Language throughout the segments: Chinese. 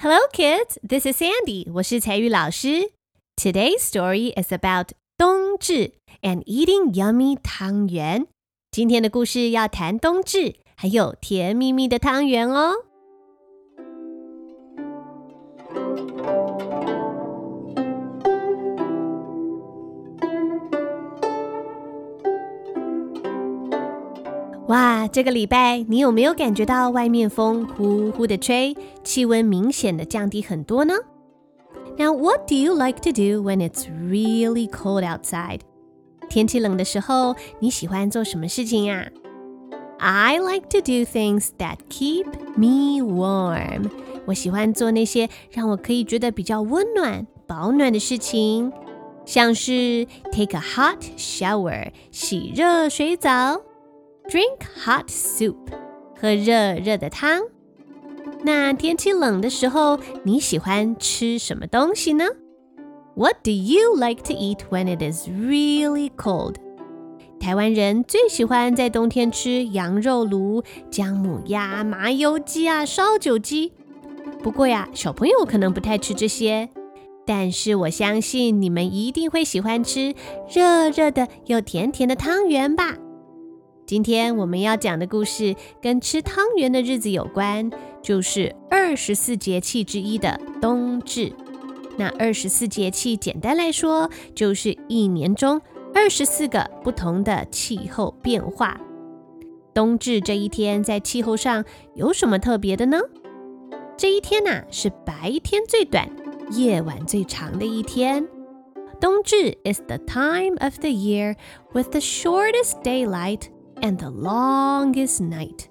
Hello, kids. This is Sandy. 我是采宇老师。Today's story is about 冬至 and eating yummy 汤圆。今天的故事要谈冬至，还有甜蜜蜜的汤圆哦。 哇，这个礼拜你有没有感觉到外面风呼呼的吹，气温明显的降低很多呢？Now, what do you like to do when it's really cold outside? 天气冷的时候，你喜欢做什么事情呀？I like to do things that keep me warm. 我喜欢做那些让我可以觉得比较温暖、保暖的事情，像是 take a hot shower，洗热水澡。 Drink hot soup，喝热热的汤。那天气冷的时候，你喜欢吃什么东西呢？What do you like to eat when it is really cold？台湾人最喜欢在冬天吃羊肉炉、姜母鸭、麻油鸡啊、烧酒鸡。不过呀，小朋友可能不太吃这些，但是我相信你们一定会喜欢吃热热的又甜甜的汤圆吧。今天我们要讲的故事跟吃汤圆的日子有关，就是二十四节气之一的冬至。那二十四节气简单来说，就是一年中二十四个不同的气候变化。冬至这一天在气候上有什么特别的呢？这一天呐、是白天最短、夜晚最长的一天。冬至 is the time of the year with the shortest daylight And the longest night。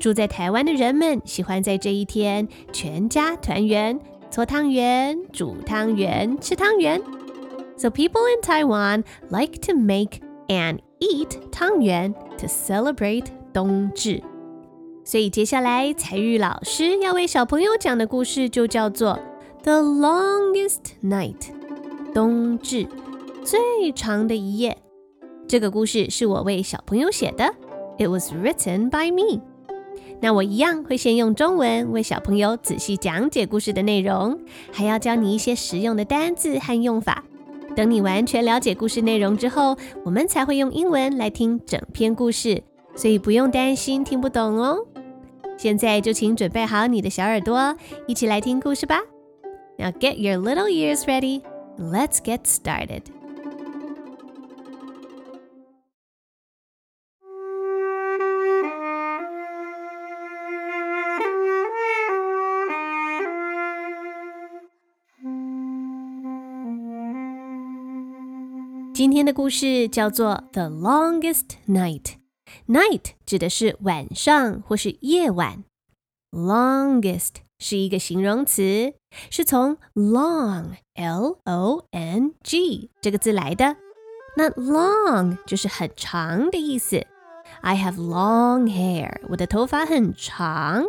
住在台湾的人们喜欢在这一天全家团圆，搓汤圆、煮汤圆、吃汤圆。So people in Taiwan like to make and eat 汤圆 to celebrate 冬至。所以接下来采玉老师要为小朋友讲的故事就叫做 The Longest Night，冬至最长的一夜。 这个故事是我为小朋友写的，It was written by me。那我一样会先用中文为小朋友仔细讲解故事的内容，还要教你一些实用的单字和用法。等你完全了解故事内容之后，我们才会用英文来听整篇故事，所以不用担心听不懂哦。现在就请准备好你的小耳朵，一起来听故事吧。Now get your little ears ready. Let's get started. 今天的故事叫做《The Longest Night》。Night 指的是晚上或是夜晚。Longest 是一个形容词，是从 long L O N G 这个字来的。那 long 就是很长的意思。I have long hair，我的头发很长。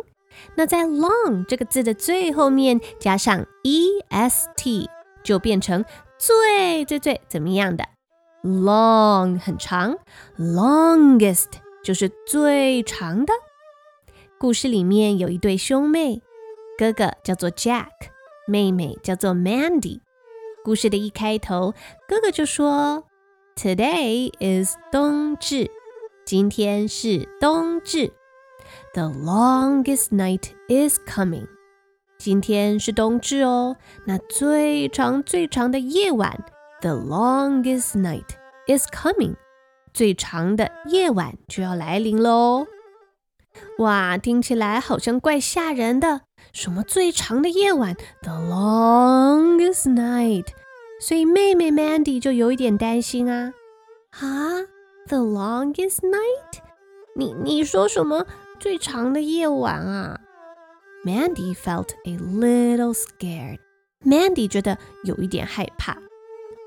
那在 long 这个字的最后面加上 e s t，就变成最最最怎么样的？Long 很长，longest 就是最长的。故事里面有一对兄妹，哥哥叫做 Jack，妹妹叫做 Mandy。故事的一开头，哥哥就说：“Today is 冬至，今天是冬至。The longest night is coming，今天是冬至哦，那最长最长的夜晚。” The longest night is coming，最长的夜晚就要来临喽！哇，听起来好像怪吓人的。什么最长的夜晚？The longest night。所以妹妹 Mandy 就有一点担心啊。啊，The longest night？你你说什么最长的夜晚啊？Mandy felt a little scared。Mandy 觉得有一点害怕。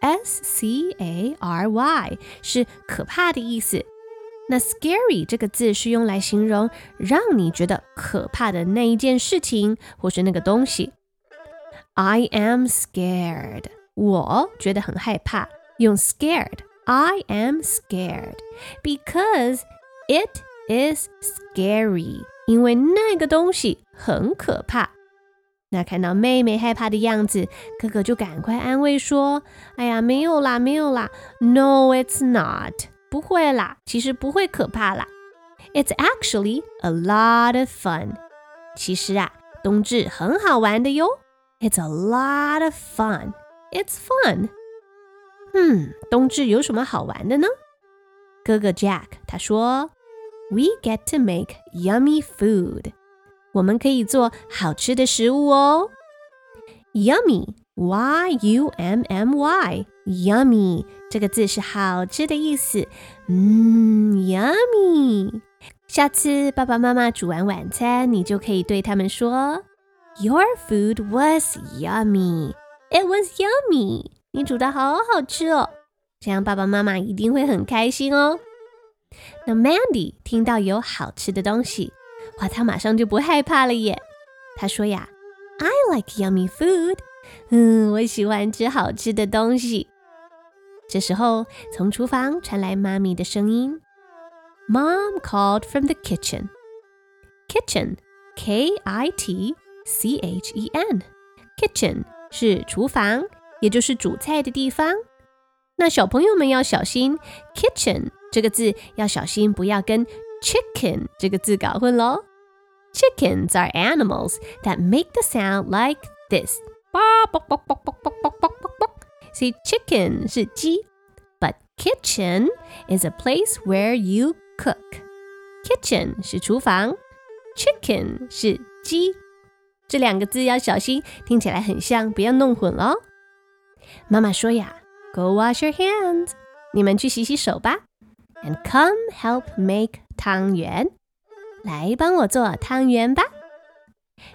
S C A R Y 是可怕的意思。那 scary 这个字是用来形容让你觉得可怕的那一件事情或是那个东西。I am scared，我觉得很害怕。用 scared，I am scared because it is scary，因为那个东西很可怕。那看到妹妹害怕的样子，哥哥就赶快安慰说：“哎呀，没有啦，没有啦，No, it's not，不会啦，其实不会可怕啦。It's actually a lot of fun，其实啊，冬至很好玩的哟。It's a lot of fun, it's fun。嗯，冬至有什么好玩的呢？哥哥 Jack 他说：“We get to make yummy food。” 我们可以做好吃的食物哦，yummy，y u m m y，yummy 这个字是好吃的意思，嗯，yummy。下次爸爸妈妈煮完晚餐，你就可以对他们说，Your food was yummy. It was yummy. 你煮的好好吃哦，这样爸爸妈妈一定会很开心哦。那 Mandy 听到有好吃的东西。哇，他马上就不害怕了耶！他说呀：“I like yummy food。”嗯，我喜欢吃好吃的东西。这时候，从厨房传来妈咪的声音：“Mom called from the kitchen. Kitchen, K-I-T-C-H-E-N. Kitchen 是厨房，也就是煮菜的地方。那小朋友们要小心，kitchen 这个字要小心，不要跟 chicken 这个字搞混喽。Chickens are animals that make the sound like this. 所以 chicken 是鸡，but kitchen is a place where you cook. Kitchen 是厨房，chicken 是鸡，这两个字要小心，听起来很像，不要弄混了。妈妈说呀，Go wash your hands，你们去洗洗手吧，and come help make 汤圆。 来帮我做汤圆吧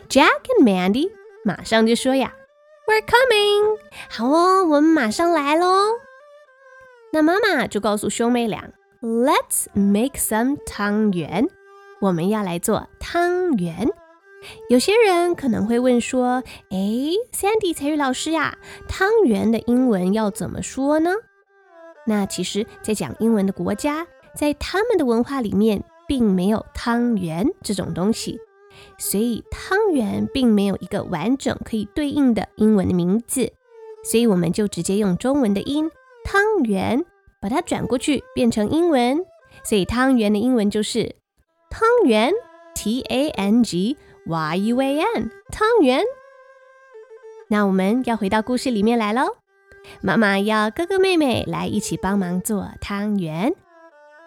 ，Jack and Mandy 马上就说呀，We're coming，好哦，我们马上来喽。那妈妈就告诉兄妹俩，Let's make some 汤圆，我们要来做汤圆。有些人可能会问说，哎，Sandy 才语老师呀，汤圆的英文要怎么说呢？那其实，在讲英文的国家，在他们的文化里面。并没有汤圆这种东西，所以汤圆并没有一个完整可以对应的英文的名字，所以我们就直接用中文的音“汤圆”把它转过去变成英文，所以汤圆的英文就是汤圆 （T A N G Y U A N）。汤圆。那我们要回到故事里面来喽，妈妈要哥哥妹妹来一起帮忙做汤圆，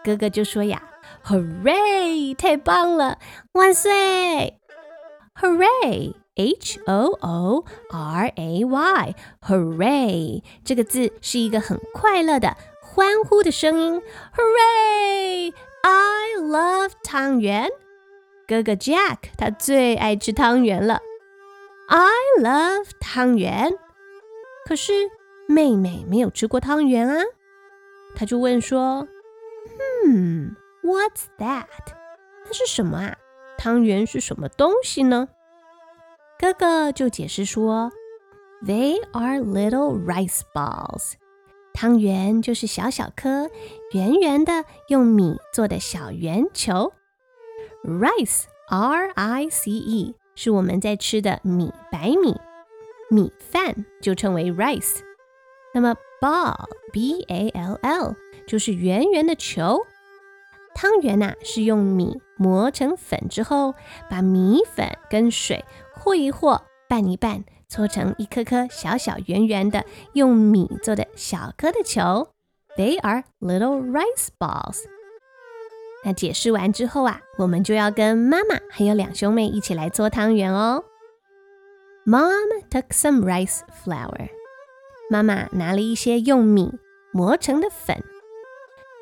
哥哥就说呀。Hooray！太棒了，万岁！Hooray！H O O R A Y！Hooray！这个字是一个很快乐的欢呼的声音。Hooray！I love 汤圆。哥哥 Jack 他最爱吃汤圆了。I love 汤圆。可是妹妹没有吃过汤圆啊，他就问说：“嗯。” What's that？那是什么啊？汤圆是什么东西呢？哥哥就解释说，They are little rice balls。汤圆就是小小颗、圆圆的用米做的小圆球。Rice，R-I-C-E，是我们在吃的米，白米，米饭就称为 rice。那么 ball，B-A-L-L，就是圆圆的球。 汤圆呐，是用米磨成粉之后，把米粉跟水和一和，拌一拌，搓成一颗颗小小圆圆的，用米做的小颗的球。They are little rice balls。那解释完之后啊，我们就要跟妈妈还有两兄妹一起来做汤圆哦。Mom took some rice flour。妈妈拿了一些用米磨成的粉。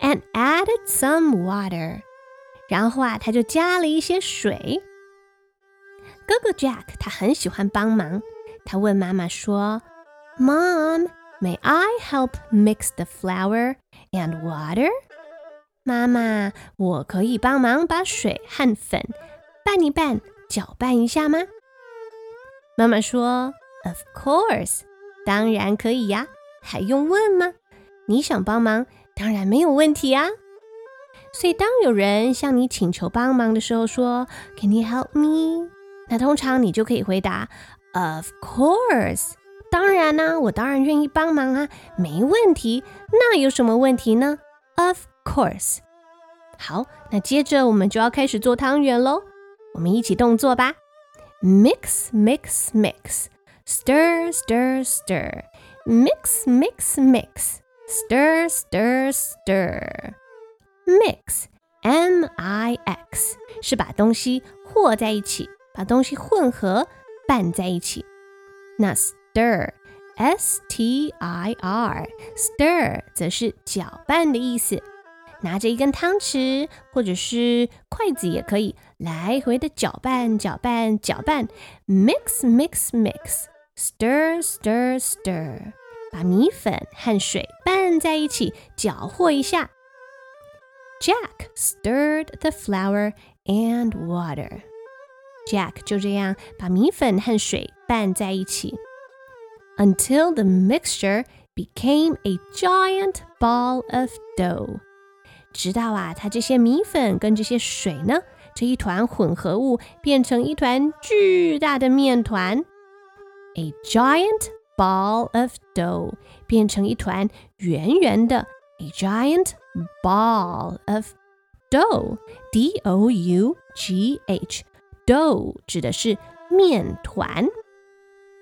，and added some water，然后啊，她就加了一些水。哥哥 Jack 他很喜欢帮忙，他问妈妈说：“Mom。” May I help mix the flour and water？妈妈，我可以帮忙把水和粉拌一拌，搅拌一下吗？妈妈说：“Of course，当然可以呀，还用问吗？你想帮忙， 当然没有问题啊。”所以，当有人向你请求帮忙的时候，说：“Can you help me？” 那通常你就可以回答：“Of course。”当然呢、我当然愿意帮忙啊，没问题。那有什么问题呢？Of course。好，那接着我们就要开始做汤圆喽。我们一起动作吧。Mix, mix, mix. Stir, stir, stir. Mix, mix, mix. Stir, stir, stir. Mix, M-I-X，是把东西和在一起，把东西混合拌在一起。那 Stir, S-T-I-R, stir 则是搅拌的意思。拿着一根汤匙或者是筷子也可以，来回的搅拌、搅拌、搅拌。Mix, mix, mix. Stir, stir, stir. 把米粉和水拌在一起，搅和一下。Jack stirred the flour and water. Jack 就这样把米粉和水拌在一起。until the mixture became a giant ball of dough。直到啊，它这些米粉跟这些水呢，这一团混合物变成一团巨大的面团。A giant ball of dough 变成一团圆圆的，a giant ball of dough，D-O-U-G-H，dough 指的是面团。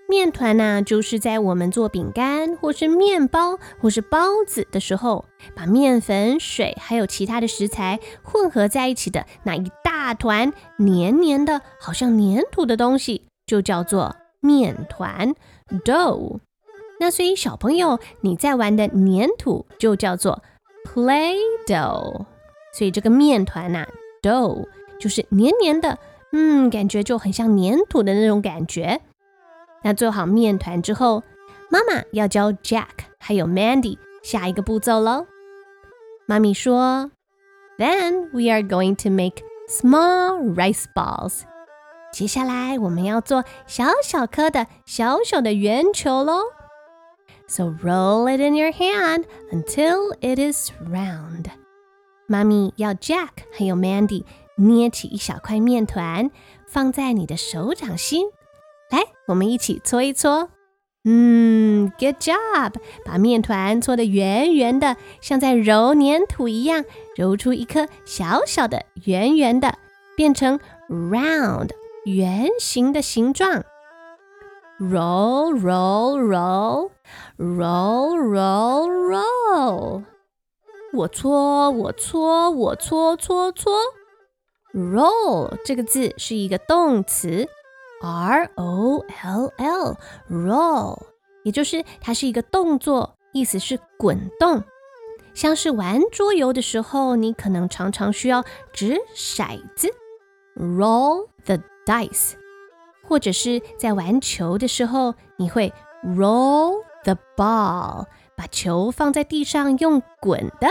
面团呢、就是在我们做饼干或是面包或是包子的时候，把面粉、水还有其他的食材混合在一起的那一大团黏黏的，好像粘土的东西，就叫做面团 （dough）。那所以小朋友你在玩的粘土就叫做 Play-Doh。所以这个面团呐、啊，dough 就是黏黏的，嗯，感觉就很像粘土的那种感觉。那做好面团之后，妈妈要教 Jack 还有 Mandy 下一个步骤喽。妈咪说：“Then we are going to make small rice balls。” 接下来我们要做小小颗的小小的圆球喽。So roll it in your hand until it is round。妈咪要 Jack 还有 Mandy 捏起一小块面团，放在你的手掌心。来，我们一起搓一搓。嗯，good job！把面团搓得圆圆的，像在揉粘土一样，揉出一颗小小的圆圆的，变成 round 圆形的形状。Roll, roll, roll, roll, roll, roll。我搓，我搓，我搓搓搓。Roll 这个字是一个动词。R O L L roll，也就是它是一个动作，意思是滚动。像是玩桌游的时候，你可能常常需要掷骰子，roll the dice，或者是在玩球的时候，你会 roll the ball，把球放在地上用滚的。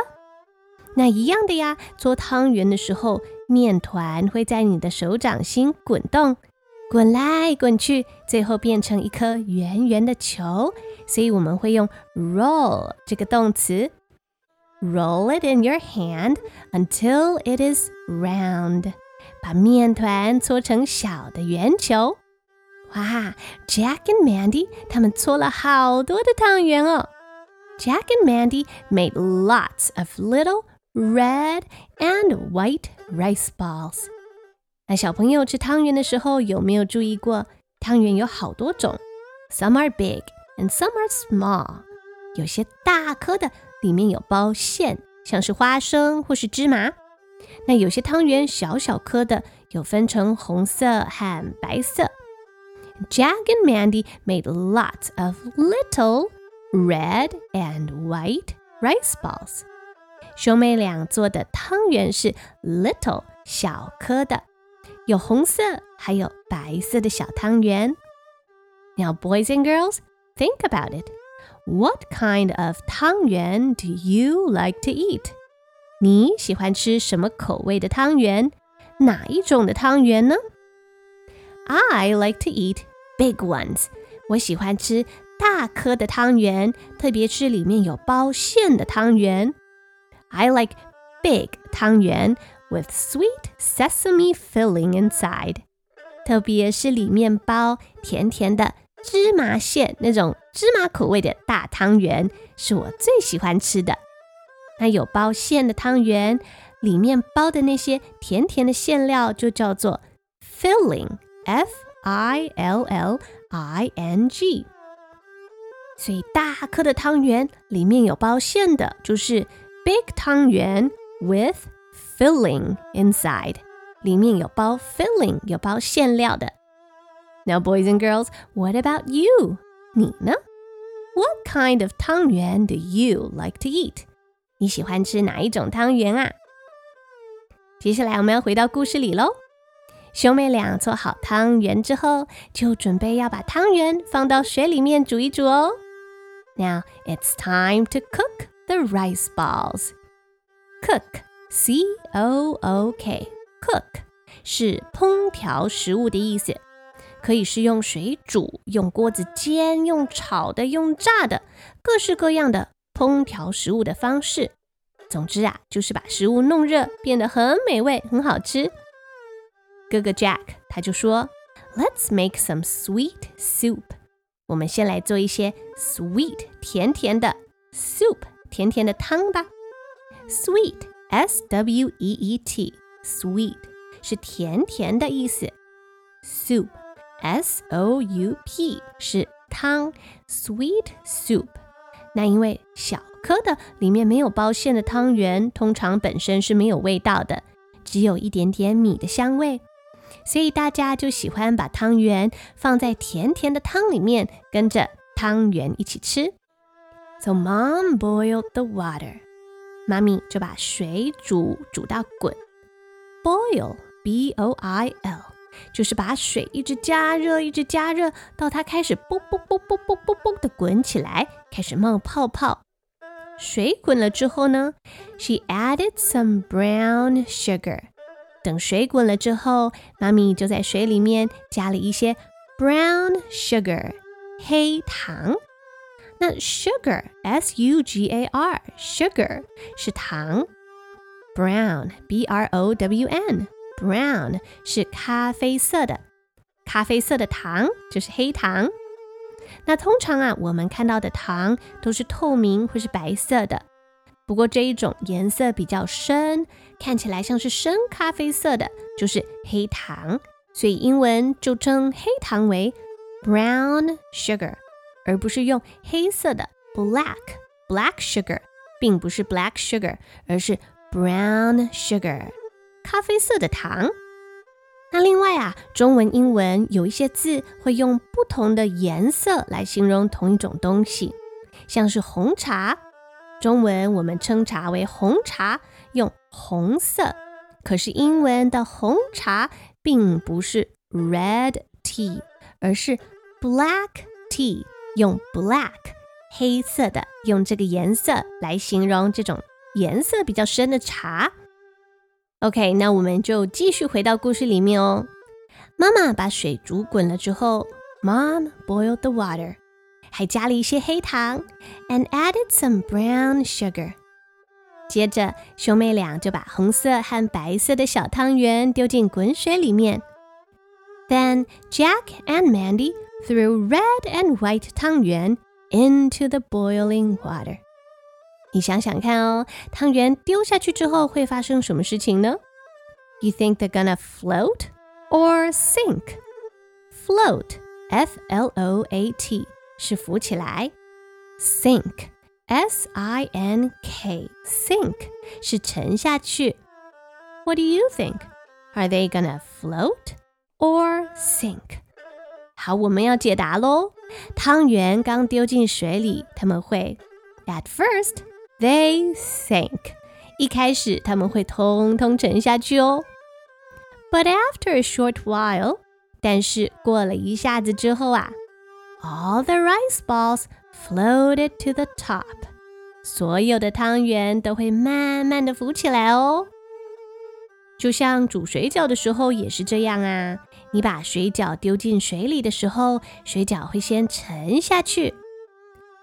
那一样的呀，做汤圆的时候，面团会在你的手掌心滚动。滚来滚去，最后变成一颗圆圆的球，所以我们会用 roll 这个动词。Roll it in your hand until it is round。把面团搓成小的圆球。哇，Jack and Mandy 他们搓了好多的汤圆哦。Jack and Mandy made lots of little red and white rice balls. 那小朋友吃汤圆的时候，有没有注意过？汤圆有好多种，Some are big, and some are small。有些大颗的，里面有包馅，像是花生或是芝麻。 那有些汤圆小小颗的，有分成红色和白色。Jack and Mandy made lots of little red and white rice balls。兄妹俩做的汤圆是 little 小颗的，有红色还有白色的小汤圆。Now, boys and girls, think about it. What kind of 汤圆 do you like to eat? 你喜欢吃什么口味的汤圆？哪一种的汤圆呢？I like to eat big ones. 我喜欢吃大颗的汤圆，特别是里面有包馅的汤圆。I like big 汤圆 with sweet sesame filling inside，特别是里面包甜甜的芝麻馅，那种芝麻口味的大汤圆是我最喜欢吃的。那有包馅的汤圆，里面包的那些甜甜的馅料就叫做 filling，f i l l i n g。所以大颗的汤圆里面有包馅的，就是 big 汤圆 with filling inside，里面有包 filling，有包馅料的。Now boys and girls, what about you？你呢？What kind of 汤圆do you like to eat？ 你喜欢吃哪一种汤圆啊？接下来我们要回到故事里喽。兄妹俩做好汤圆之后，就准备要把汤圆放到水里面煮一煮哦。Now it's time to cook the rice balls. Cook, C-O-O-K, cook 是烹调食物的意思，可以是用水煮、用锅子煎、用炒的、用炸的，各式各样的。烹调食物的方式，总之啊，就是把食物弄热，变得很美味，很好吃。哥哥 Jack 他就说：“Let's make some sweet soup。我们先来做一些 sweet 甜甜的 soup 甜甜的汤吧。Sweet，S-W-E-E-T，sweet 是甜甜的意思。Soup，S-O-U-P 是汤，sweet soup。那因为小颗的里面没有包馅的汤圆，通常本身是没有味道的，只有一点点米的香味，所以大家就喜欢把汤圆放在甜甜的汤里面，跟着汤圆一起吃。So mom boiled the water，妈咪就把水煮煮到滚，boil，B-O-I-L。就是把水一直加热，一直加热，到它开始啵啵啵啵啵啵啵的滚起来，开始冒泡泡。水滚了之后呢，She added some brown sugar。等水滚了之后，妈咪就在水里面加了一些 brown sugar，黑糖。那 sugar，S-U-G-A-R，sugar 是糖，brown，B-R-O-W-N。 Brown 是咖啡色的，咖啡色的糖就是黑糖。那通常啊，我们看到的糖都是透明或是白色的。不过这一种颜色比较深，看起来像是深咖啡色的，就是黑糖。所以英文就称黑糖为 brown sugar，而不是用黑色的 black black sugar，并不是 black sugar，而是 brown sugar。咖啡色的糖。那另外啊，中文、英文有一些字会用不同的颜色来形容同一种东西，像是红茶。中文我们称茶为红茶，用红色。可是英文的红茶并不是 red tea，而是 black tea，用 black 黑色的，用这个颜色来形容这种颜色比较深的茶。OK，那我们就继续回到故事里面哦。妈妈把水煮滚了之后，Mom boiled the water，还加了一些黑糖，and added some brown sugar。接着，兄妹俩就把红色和白色的小汤圆丢进滚水里面。Then Jack and Mandy threw red and white 汤圆 into the boiling water。 你想想看哦，汤圆丢下去之后会发生什么事情呢？You think they're gonna float or sink? Float, F-L-O-A-T， 是浮起来，sink，s i n k，sink 是沉下去。What do you think? Are they gonna float or sink? 好，我们要解答喽。汤圆刚丢进水里，他们会 At first they sank。一开始他们会通通沉下去哦。But after a short while，但是过了一下子之后啊，all the rice balls floated to the top。所有的汤圆都会慢慢的浮起来哦。就像煮水饺的时候也是这样啊。你把水饺丢进水里的时候，水饺会先沉下去。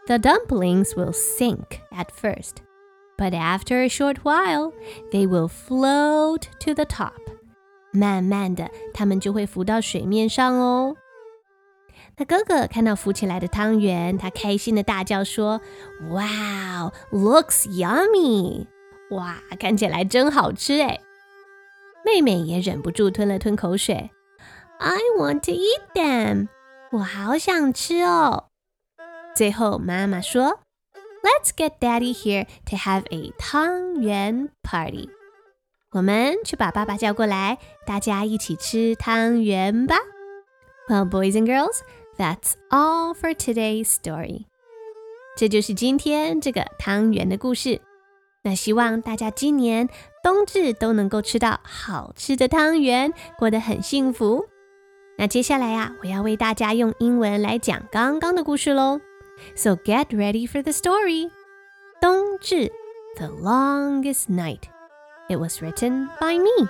The dumplings will sink at first, but after a short while, they will float to the top. 慢慢的，它们就会浮到水面上哦。那哥哥看到浮起来的汤圆，他开心的大叫说：“Wow, looks yummy！” 哇，看起来真好吃诶。妹妹也忍不住吞了吞口水。I want to eat them！我好想吃哦。 ”最后妈妈说：“Let's get Daddy here to have a 汤圆 party。”我们去把爸爸叫过来，大家一起吃汤圆吧。Well, boys and girls, that's all for today's story。这就是今天这个汤圆的故事。那希望大家今年冬至都能够吃到好吃的汤圆，过得很幸福。那接下来呀，我要为大家用英文来讲刚刚的故事喽。So get ready for the story. 冬至, The longest Night. It was written by me.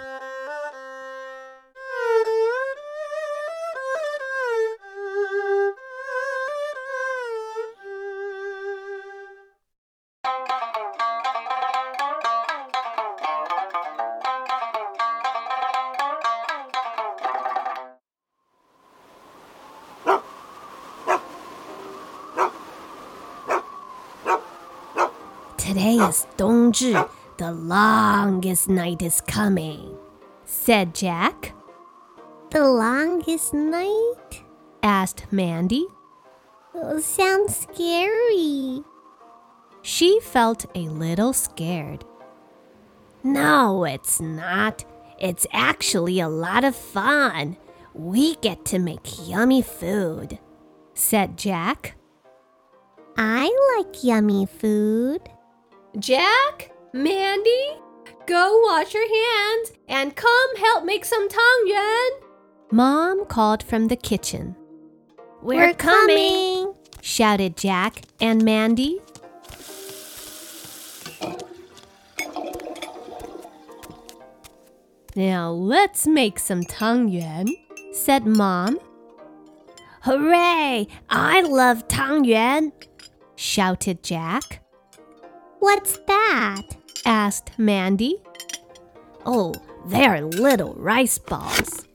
Is 冬至。The longest night is coming, said Jack. The longest night? asked Mandy. Oh, sounds scary. She felt a little scared. No, it's not. It's actually a lot of fun. We get to make yummy food, said Jack. I like yummy food. Jack? Mandy, go wash your hands and come help make some tang tangyuan. Mom called from the kitchen. We're, We're coming, coming, shouted Jack and Mandy. Now let's make some tang tangyuan, said Mom. Hooray! I love tang tangyuan, shouted Jack. What's that? asked Mandy. Oh, they're little rice balls.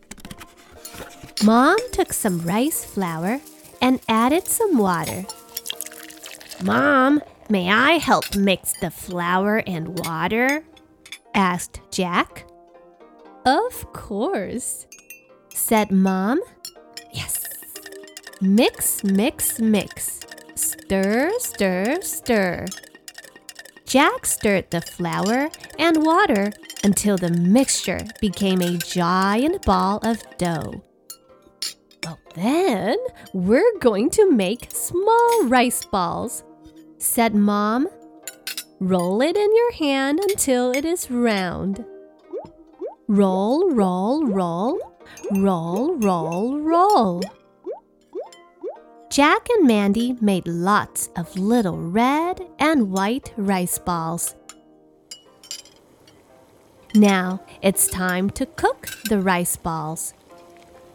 Mom took some rice flour and added some water. Mom, may I help mix the flour and water? asked Jack. Of course, said Mom. Yes. Mix, mix, mix. Stir, stir, stir. Jack stirred the flour and water until the mixture became a giant ball of dough. Well, then we're going to make small rice balls, said Mom. Roll it in your hand until it is round. Roll, roll, roll, roll, roll, roll. Jack and Mandy made lots of little red and white rice balls. Now it's time to cook the rice balls.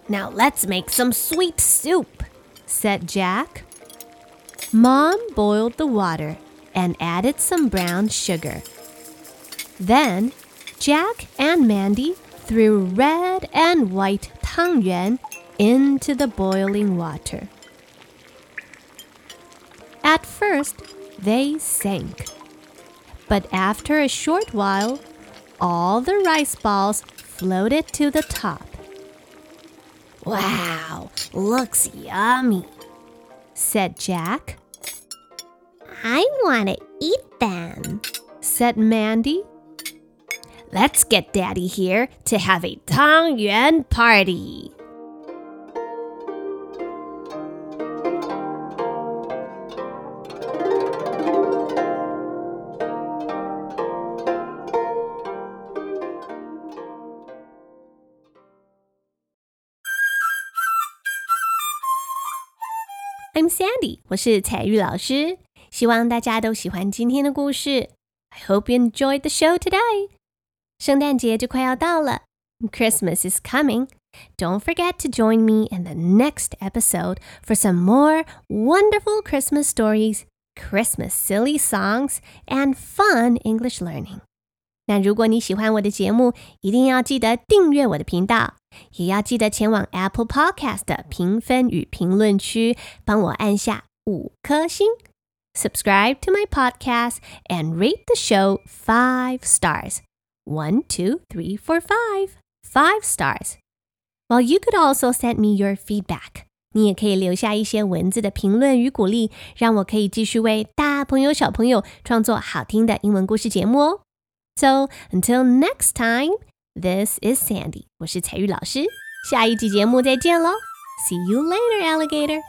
Now let's make some sweet soup, said Jack. Mom boiled the water and added some brown sugar. Then Jack and Mandy threw red and white tangyuan into the boiling water. At first, they sank. But after a short while, all the rice balls floated to the top. Wow, looks yummy, said Jack. I want to eat them, said Mandy. Let's get Daddy here to have a 汤圆 party. I'm Sandy，我是彩玉老师，希望大家都喜欢今天的故事。I hope you enjoyed the show today. 圣诞节就快要到了，Christmas is coming. Don't forget to join me in the next episode for some more wonderful Christmas stories, Christmas silly songs, and fun English learning. 那如果你喜欢我的节目，一定要记得订阅我的频道， 也要记得前往 Apple Podcast 的评分与评论区，帮我按下五颗星。Subscribe to my podcast and rate the show five stars. One, two, three, four, five. Five stars. Well, you could also send me your feedback. 你也可以留下一些文字的评论与鼓励，让我可以继续为大朋友小朋友创作好听的英文故事节目哦。So until next time, this is Sandy. 我是彩玉老师，下一集节目再见喽。See you later, alligator.